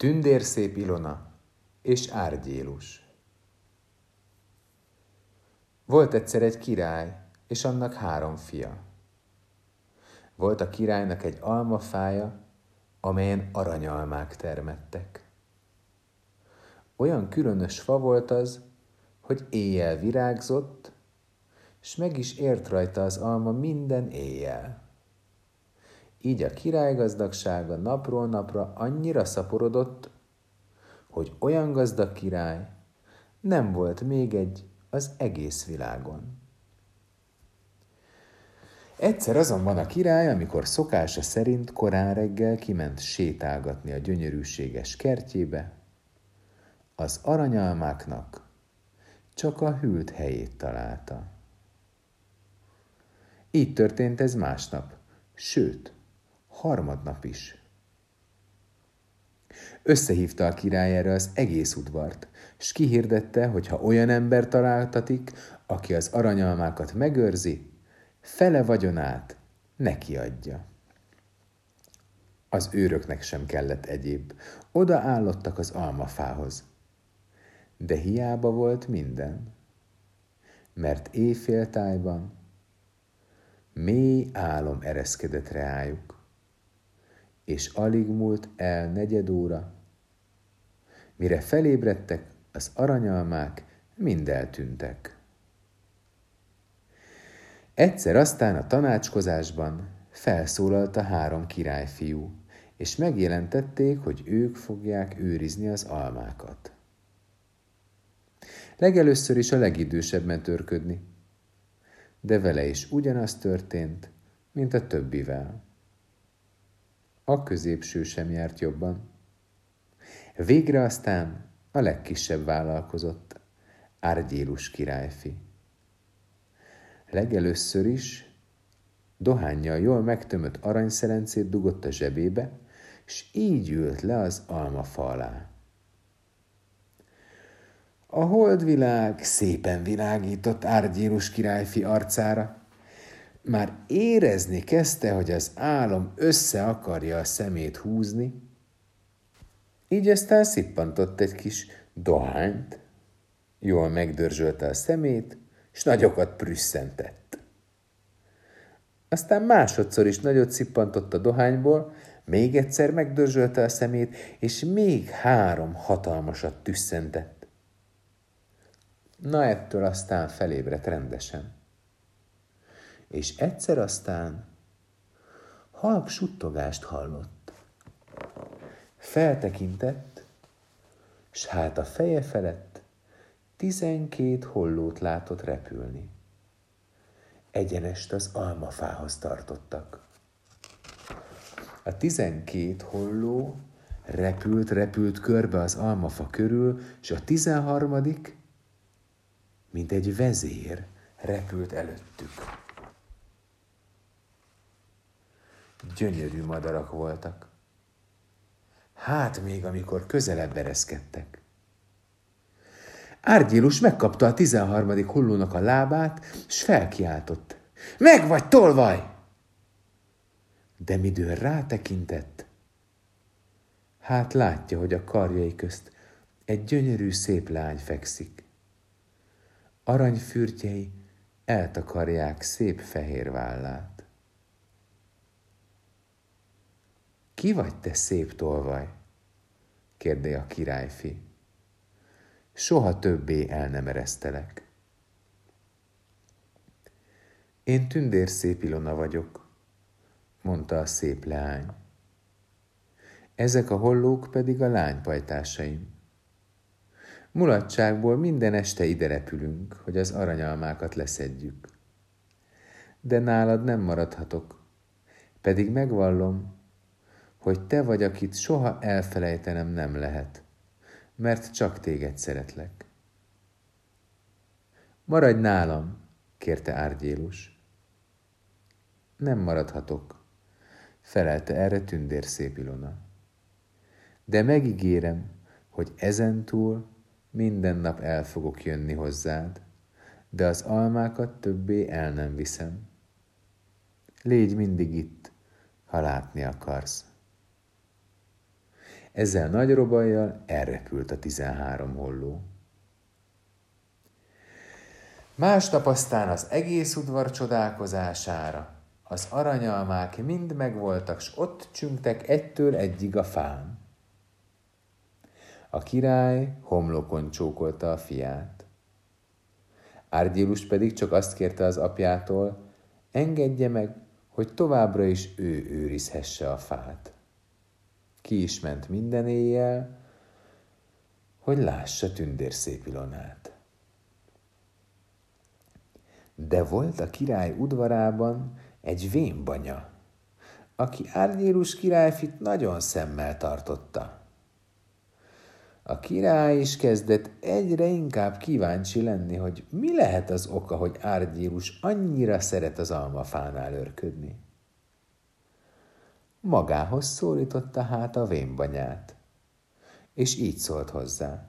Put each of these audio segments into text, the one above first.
Tündérszép Ilona és Árgyélus Volt egyszer egy király, és annak három fia. Volt a királynak egy almafája, amelyen aranyalmák termettek. Olyan különös fa volt az, hogy éjjel virágzott, s meg is ért rajta az alma minden éjjel. Így a király gazdagsága napról napra annyira szaporodott, hogy olyan gazdag király nem volt még egy az egész világon. Egyszer azonban a király, amikor szokása szerint korán reggel kiment sétálgatni a gyönyörűséges kertjébe, az aranyalmáknak csak a hűlt helyét találta. Így történt ez másnap, sőt, harmadnap is. Összehívta a király erre az egész udvart, s kihirdette, hogy ha olyan ember találtatik, aki az aranyalmákat megőrzi, fele vagyonát neki adja. Az őröknek sem kellett egyéb, oda állottak az almafához. De hiába volt minden, mert éjféltájban mély álom ereszkedett reájuk és alig múlt el negyed óra, mire felébredtek, az aranyalmák mind eltűntek. Egyszer aztán a tanácskozásban felszólalt a három királyfiú, és megjelentették, hogy ők fogják őrizni az almákat. Legelőször is a legidősebb ment törködni, de vele is ugyanaz történt, mint a többivel. A középső sem járt jobban. Végre aztán a legkisebb vállalkozott, Árgyélus királyfi. Legelőször is dohányjal jól megtömött aranyszelencét dugott a zsebébe, s így ült le az alma alá. A holdvilág szépen világított Árgyélus királyfi arcára, már érezni kezdte, hogy az álom össze akarja a szemét húzni, így aztán szippantott egy kis dohányt, jól megdörzsölte a szemét, és nagyokat prüsszentett. Aztán másodszor is nagyot szippantott a dohányból, még egyszer megdörzsölte a szemét, és még három hatalmasat tüsszentett. Na ettől aztán felébredt rendesen és egyszer aztán halk suttogást hallott. Feltekintett, s hát a feje felett tizenkét hollót látott repülni. Egyenest az almafához tartottak. A tizenkét holló repült, repült körbe az almafa körül, és a tizenharmadik, mint egy vezér, repült előttük. Gyönyörű madarak voltak. Hát még, amikor közelebb ereszkedtek. Árgyilus megkapta a tizenharmadik hullónak a lábát, s felkiáltott. Meg vagy tolvaj! De midőn rátekintett, hát látja, hogy a karjai közt egy gyönyörű szép lány fekszik. Aranyfürtjei eltakarják szép fehér vállát. Ki vagy te szép tolvaj? kérdé a királyfi. Soha többé el nem eresztelek. Én tündér szép Ilona vagyok, mondta a szép leány. Ezek a hollók pedig a lánypajtásaim. Mulatságból minden este ide repülünk, hogy az aranyalmákat leszedjük. De nálad nem maradhatok, pedig megvallom, hogy te vagy, akit soha elfelejtenem nem lehet, mert csak téged szeretlek. Maradj nálam, kérte Árgyélus. Nem maradhatok, felelte erre tündér szép Ilona. De megígérem, hogy ezentúl minden nap el fogok jönni hozzád, de az almákat többé el nem viszem. Légy mindig itt, ha látni akarsz. Ezzel nagy robajjal elrepült a tizenhárom holló. Másnap aztán az egész udvar csodálkozására az aranyalmák mind megvoltak, s ott csüngtek egytől egyig a fán. A király homlokon csókolta a fiát. Árgyélus pedig csak azt kérte az apjától, engedje meg, hogy továbbra is ő őrizhesse a fát. Ki is ment minden éjjel, hogy lássa tündérszép Ilonát. De volt a király udvarában egy vénbanya, aki Árgyélus királyfit nagyon szemmel tartotta. A király is kezdett egyre inkább kíváncsi lenni, hogy mi lehet az oka, hogy Árgyélus annyira szeret az almafánál örködni. Magához szólította hát a vénbanyát, és így szólt hozzá.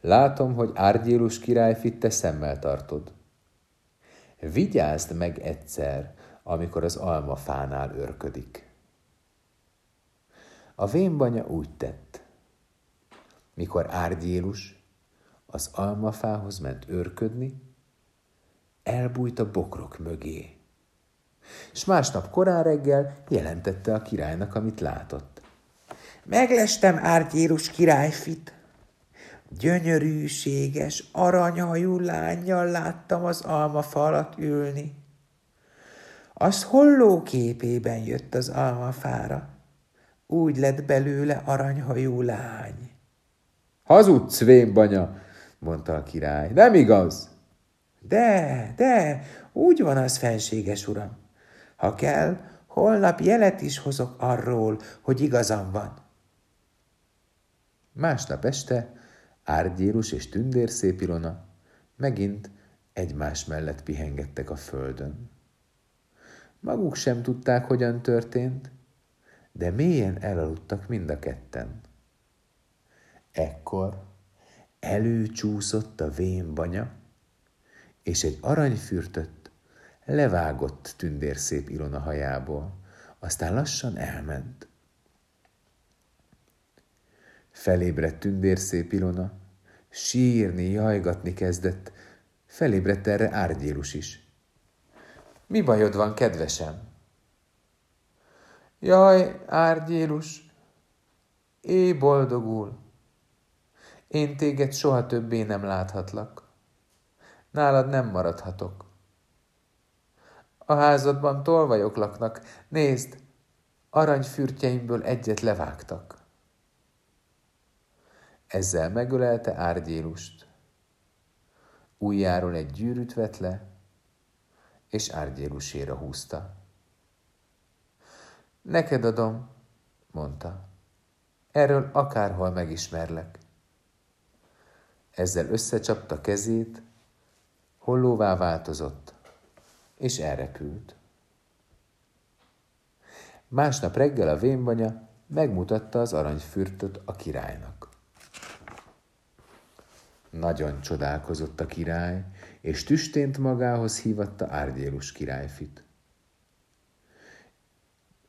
Látom, hogy Árgyélus királyfit te szemmel tartod. Vigyázd meg egyszer, amikor az almafánál örködik. A vénbanya úgy tett. Mikor Árgyélus az almafához ment örködni, elbújt a bokrok mögé. És másnap korán reggel jelentette a királynak, amit látott. Meglestem Árgyélus királyfit, gyönyörűséges, aranyhajú lányjal láttam az almafa alatt ülni. Az holló képében jött az almafára. Úgy lett belőle aranyhajú lány. Hazudsz, vénbanya, mondta a király. Nem igaz? De, de, úgy van az, fenséges uram. Ha kell, holnap jelet is hozok arról, hogy igazam van. Másnap este Árgyérus és tündérszép Ilona megint egymás mellett pihengettek a földön. Maguk sem tudták, hogyan történt, de mélyen elaludtak mind a ketten. Ekkor előcsúszott a vén banya, és egy aranyfürtöt levágott tündérszép Ilona hajából, aztán lassan elment. Felébredt tündérszép Ilona, sírni, jajgatni kezdett. Felébredt erre Árgyélus is. Mi bajod van, kedvesem? Jaj, Árgyélus, é boldogul. Én téged soha többé nem láthatlak. Nálad nem maradhatok. A házadban tolvajok laknak. Nézd, aranyfürtjeimből egyet levágtak. Ezzel megölelte Árgyélust. Újjáról egy gyűrűt vett le, és Árgyéluséra húzta. Neked adom, mondta. Erről akárhol megismerlek. Ezzel összecsapta kezét, hollóvá változott, és elrepült. Másnap reggel a vénbanya megmutatta az aranyfürtöt a királynak. Nagyon csodálkozott a király, és tüstént magához hívatta Árgyélus királyfit.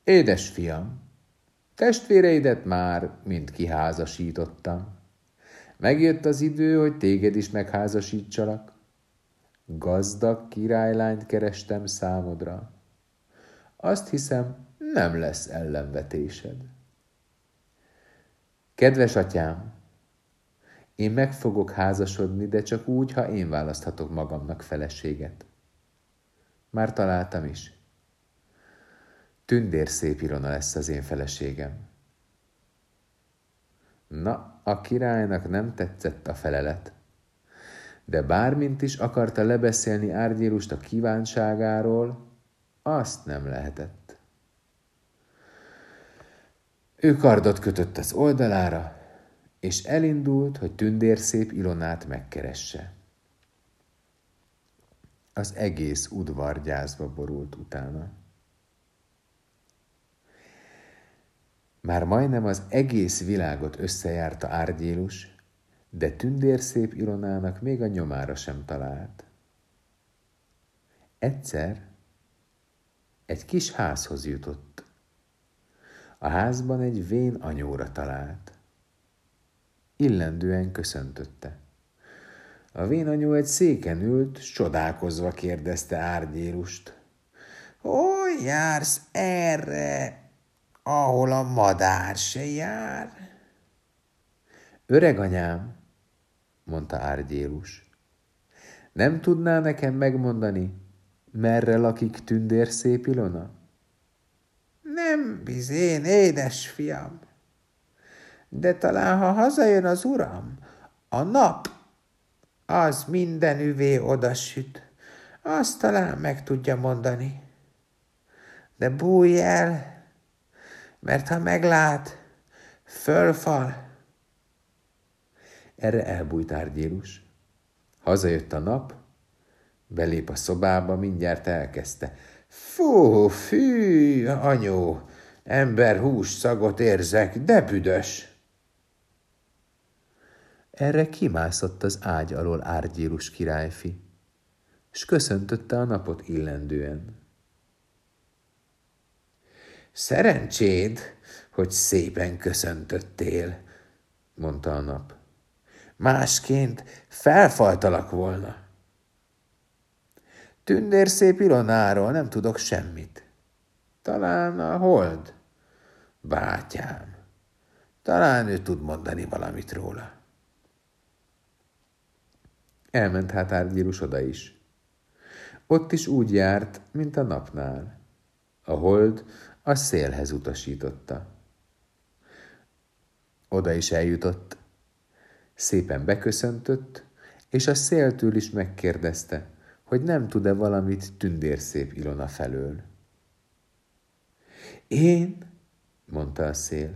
Édes fiam, testvéreidet már mind kiházasítottam. Megjött az idő, hogy téged is megházasítsalak. Gazdag királylányt kerestem számodra. Azt hiszem, nem lesz ellenvetésed. Kedves atyám, én meg fogok házasodni, de csak úgy, ha én választhatok magamnak feleséget. Már találtam is. Tündér szép Irona lesz az én feleségem. Na, a királynak nem tetszett a felelet, de bármint is akarta lebeszélni Árgyélust a kívánságáról, azt nem lehetett. Ő kardot kötött az oldalára, és elindult, hogy tündérszép Ilonát megkeresse. Az egész udvar gyászba borult utána. Már majdnem az egész világot összejárta Árgyélus, de tündérszép Ilonának még a nyomára sem talált. Egyszer egy kis házhoz jutott. A házban egy vén anyóra talált. Illendően köszöntötte. A vénanyó egy széken ült, csodálkozva kérdezte Árgyélust. Hol jársz erre, ahol a madár se jár? Öreg anyám, mondta Árgyélus, nem tudná nekem megmondani, merre lakik tündér szép Ilona? Nem bizén, édes fiam, de talán ha hazajön az uram, a nap, az minden üvé odasüt, azt talán meg tudja mondani. De bújj el, mert ha meglát, fölfal. Erre elbújt Árgyélus. Hazajött a nap, belép a szobába, mindjárt elkezdte. Fú, fű, anyó, ember hús szagot érzek, de büdös. Erre kimászott az ágy alól árgyélus királyfi, és köszöntötte a napot illendően. Szerencséd, hogy szépen köszöntöttél, mondta a nap. Másként felfaltalak volna. Tündér szép Ilonáról nem tudok semmit. Talán a hold? Bátyám. Talán ő tud mondani valamit róla. Elment hát Árgyírus oda is. Ott is úgy járt, mint a napnál. A hold a szélhez utasította. Oda is eljutott. Szépen beköszöntött, és a széltől is megkérdezte, hogy nem tud-e valamit tündérszép Ilona felől. Én, mondta a szél,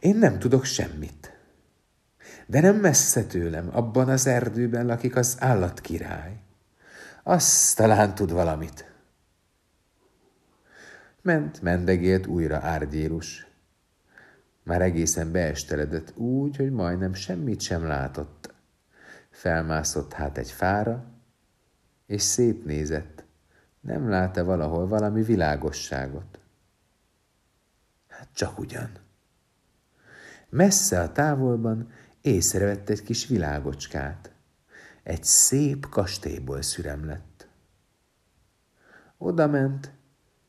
én nem tudok semmit. De nem messze tőlem, abban az erdőben lakik az állatkirály. Az talán tud valamit. Ment, mendegélt újra árgyérus. Már egészen beesteledett úgy, hogy majdnem semmit sem látott. Felmászott hát egy fára, és szép nézett. Nem látta valahol valami világosságot. Hát csak ugyan. Messze a távolban észrevett egy kis világocskát. Egy szép kastélyból szürem lett. Oda ment,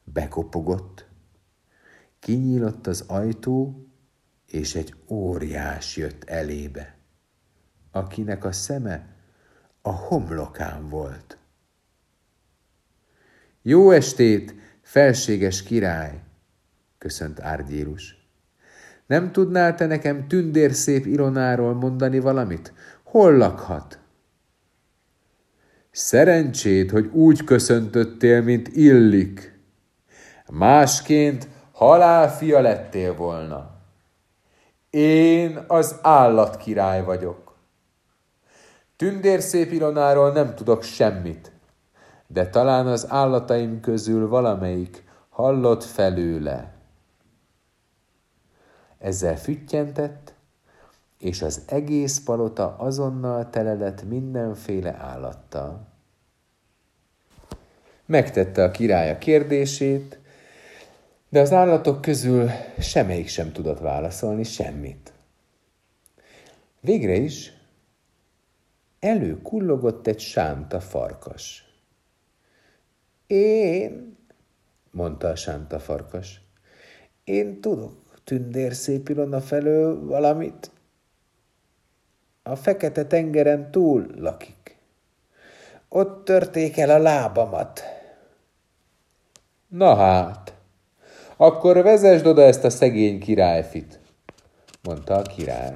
bekopogott, kinyílott az ajtó, és egy óriás jött elébe, akinek a szeme a homlokán volt. Jó estét, felséges király, köszönt Árgyérus. Nem tudnál te nekem tündérszép Ironáról mondani valamit? Hol lakhat? Szerencséd, hogy úgy köszöntöttél, mint illik. Másként halálfia lettél volna. Én az állatkirály vagyok. Tündérszép Ilonáról nem tudok semmit, de talán az állataim közül valamelyik hallott felőle. Ezzel füttyentett, és az egész palota azonnal tele lett mindenféle állattal. Megtette a király a kérdését, de az állatok közül semmelyik sem tudott válaszolni semmit. Végre is előkullogott egy sánta farkas. Én, mondta a sánta farkas, én tudok tündér szép Ilona felől valamit. A fekete tengeren túl lakik. Ott törték el a lábamat. Na hát, akkor vezesd oda ezt a szegény királyfit, mondta a király.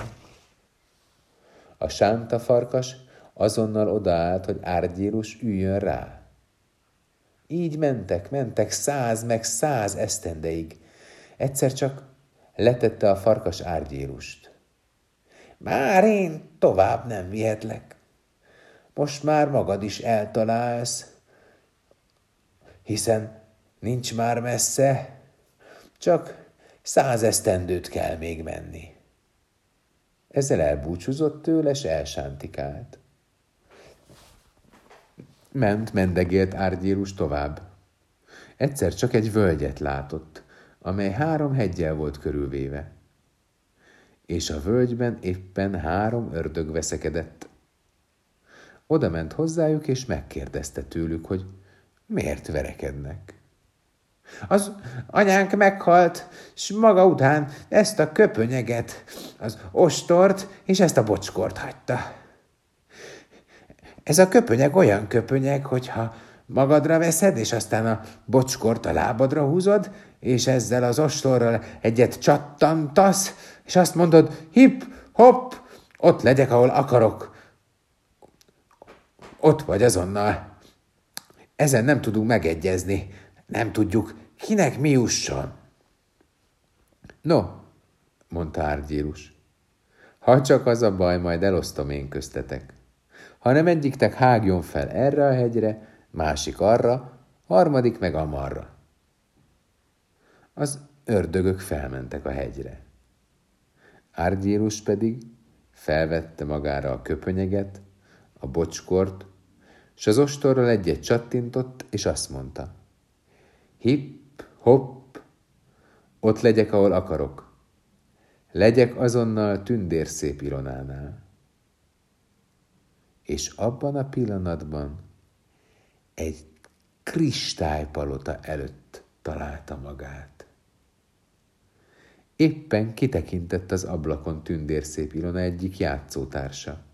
A sánta farkas azonnal odaállt, hogy árgyírus üljön rá. Így mentek, mentek száz meg száz esztendeig. Egyszer csak letette a farkas árgyírust. Már én tovább nem vihetlek. Most már magad is eltalálsz, hiszen nincs már messze, csak száz esztendőt kell még menni. Ezzel elbúcsúzott tőle, s elsántikált. Ment, mendegélt árgyírus tovább. Egyszer csak egy völgyet látott, amely három hegyel volt körülvéve. És a völgyben éppen három ördög veszekedett. Oda ment hozzájuk, és megkérdezte tőlük, hogy miért verekednek. Az anyánk meghalt, s maga után ezt a köpönyeget, az ostort és ezt a bocskort hagyta. Ez a köpönyeg olyan köpönyeg, hogyha magadra veszed, és aztán a bocskort a lábadra húzod, és ezzel az ostorral egyet csattantasz, és azt mondod, hip, hopp, ott legyek, ahol akarok. Ott vagy azonnal. Ezen nem tudunk megegyezni. Nem tudjuk, kinek mi jusson. No, mondta Árgyírus, ha csak az a baj, majd elosztom én köztetek. Ha nem egyiktek hágjon fel erre a hegyre, másik arra, harmadik meg amarra. Az ördögök felmentek a hegyre. Árgyírus pedig felvette magára a köpönyeget, a bocskort, s az ostorral egyet csattintott, és azt mondta. Hipp, hopp, ott legyek, ahol akarok. Legyek azonnal tündér szép Ilonánál. És abban a pillanatban egy kristálypalota előtt találta magát. Éppen kitekintett az ablakon tündérszép Ilona egyik játszótársa.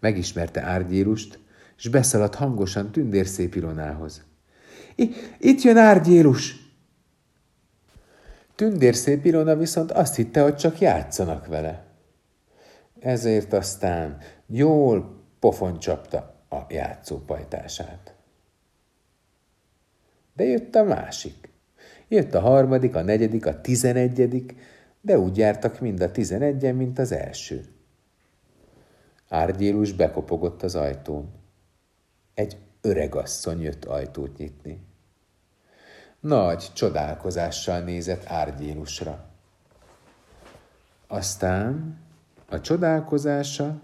Megismerte Árgyérust, és beszaladt hangosan tündérszép Ilonához. Itt jön Árgyérus! Tündérszép Ilona viszont azt hitte, hogy csak játszanak vele. Ezért aztán jól pofon csapta a játszópajtását. De jött a másik. Jött a harmadik, a negyedik, a tizenegyedik, de úgy jártak mind a tizenegyen, mint az első. Árgyélus bekopogott az ajtón. Egy öregasszony jött ajtót nyitni. Nagy csodálkozással nézett Árgyélusra. Aztán a csodálkozása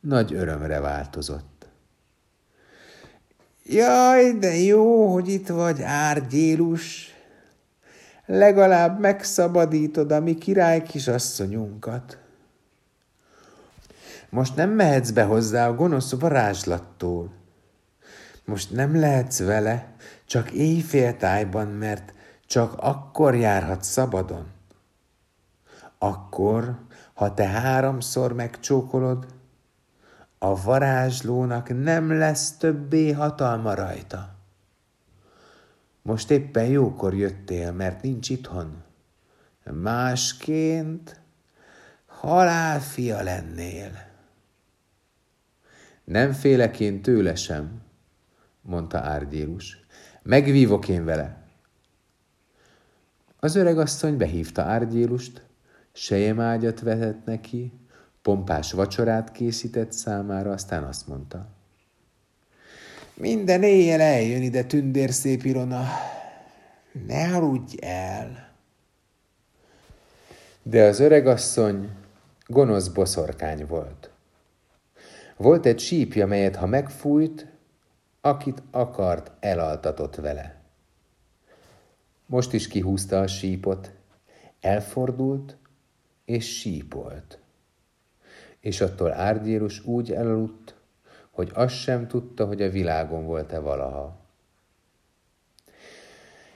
nagy örömre változott. Jaj, de jó, hogy itt vagy, Árgyélus! Legalább megszabadítod a mi király kisasszonyunkat. Most nem mehetsz be hozzá a gonosz varázslattól. Most nem lehetsz vele, csak éjféltájban, mert csak akkor járhat szabadon. Akkor, ha te háromszor megcsókolod, a varázslónak nem lesz többé hatalma rajta. Most éppen jókor jöttél, mert nincs itthon. Másként halálfia lennél. Nem félek én tőle sem, mondta Árgyérus. Megvívok én vele. Az öregasszony behívta Árgyélust, sejemágyat vetett neki, pompás vacsorát készített számára, aztán azt mondta. Minden éjjel eljön ide tündér szép Irona. Ne aludj el. De az öregasszony gonosz boszorkány volt. Volt egy sípja, melyet ha megfújt, akit akart, elaltatott vele. Most is kihúzta a sípot, elfordult és sípolt. És attól Árgyérus úgy elaludt, hogy azt sem tudta, hogy a világon volt-e valaha.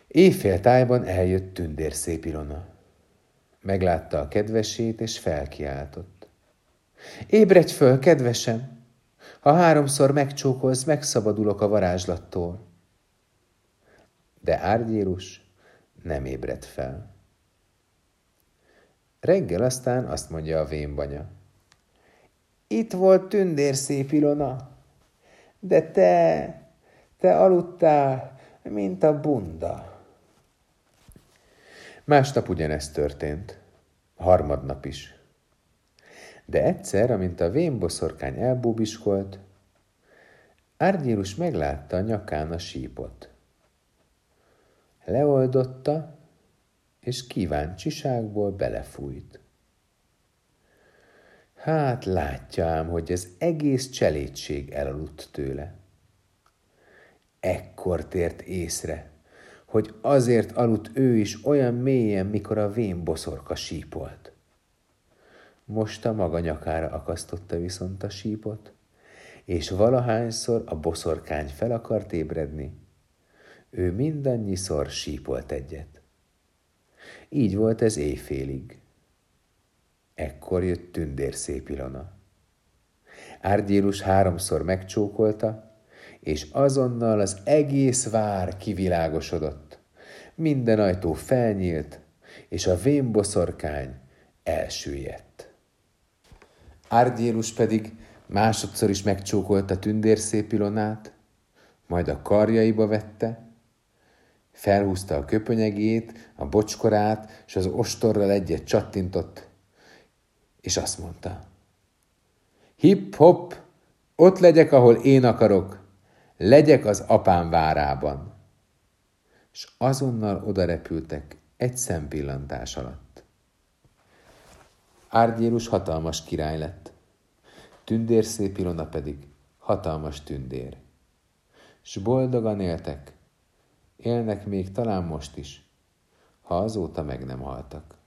Éjfél tájban eljött tündér szép Ilona. Meglátta a kedvesét, és felkiáltott. Ébredj föl, kedvesem! Ha háromszor megcsókolsz, megszabadulok a varázslattól. De Árgyérus nem ébredt fel. Reggel aztán azt mondja a vénbanya. Itt volt tündér szép Ilona, de te, te aludtál, mint a bunda. Másnap ugyanezt történt, harmadnap is. De egyszer, amint a vénboszorkány elbúbiskolt, Árgyírus meglátta a nyakán a sípot. Leoldotta, és kíváncsiságból belefújt. Hát látja hogy ez egész cselédség elaludt tőle. Ekkor tért észre, hogy azért aludt ő is olyan mélyen, mikor a vén boszorka sípolt. Most a maga nyakára akasztotta viszont a sípot, és valahányszor a boszorkány fel akart ébredni, ő mindannyiszor sípolt egyet. Így volt ez éjfélig. Ekkor jött tündér szép Ilona. Árgyélus háromszor megcsókolta, és azonnal az egész vár kivilágosodott. Minden ajtó felnyílt, és a vénboszorkány elsüllyedt. Árgyélus pedig másodszor is megcsókolta szép Ilonát, majd a karjaiba vette, felhúzta a köpönyegét, a bocskorát, és az ostorral egyet csattintott, és azt mondta, Hip-hop, ott legyek, ahol én akarok, legyek az apám várában. És azonnal oda repültek egy szempillantás alatt. Árgyérus hatalmas király lett, tündér szép Ilona pedig hatalmas tündér. S boldogan éltek, élnek még talán most is, ha azóta meg nem haltak.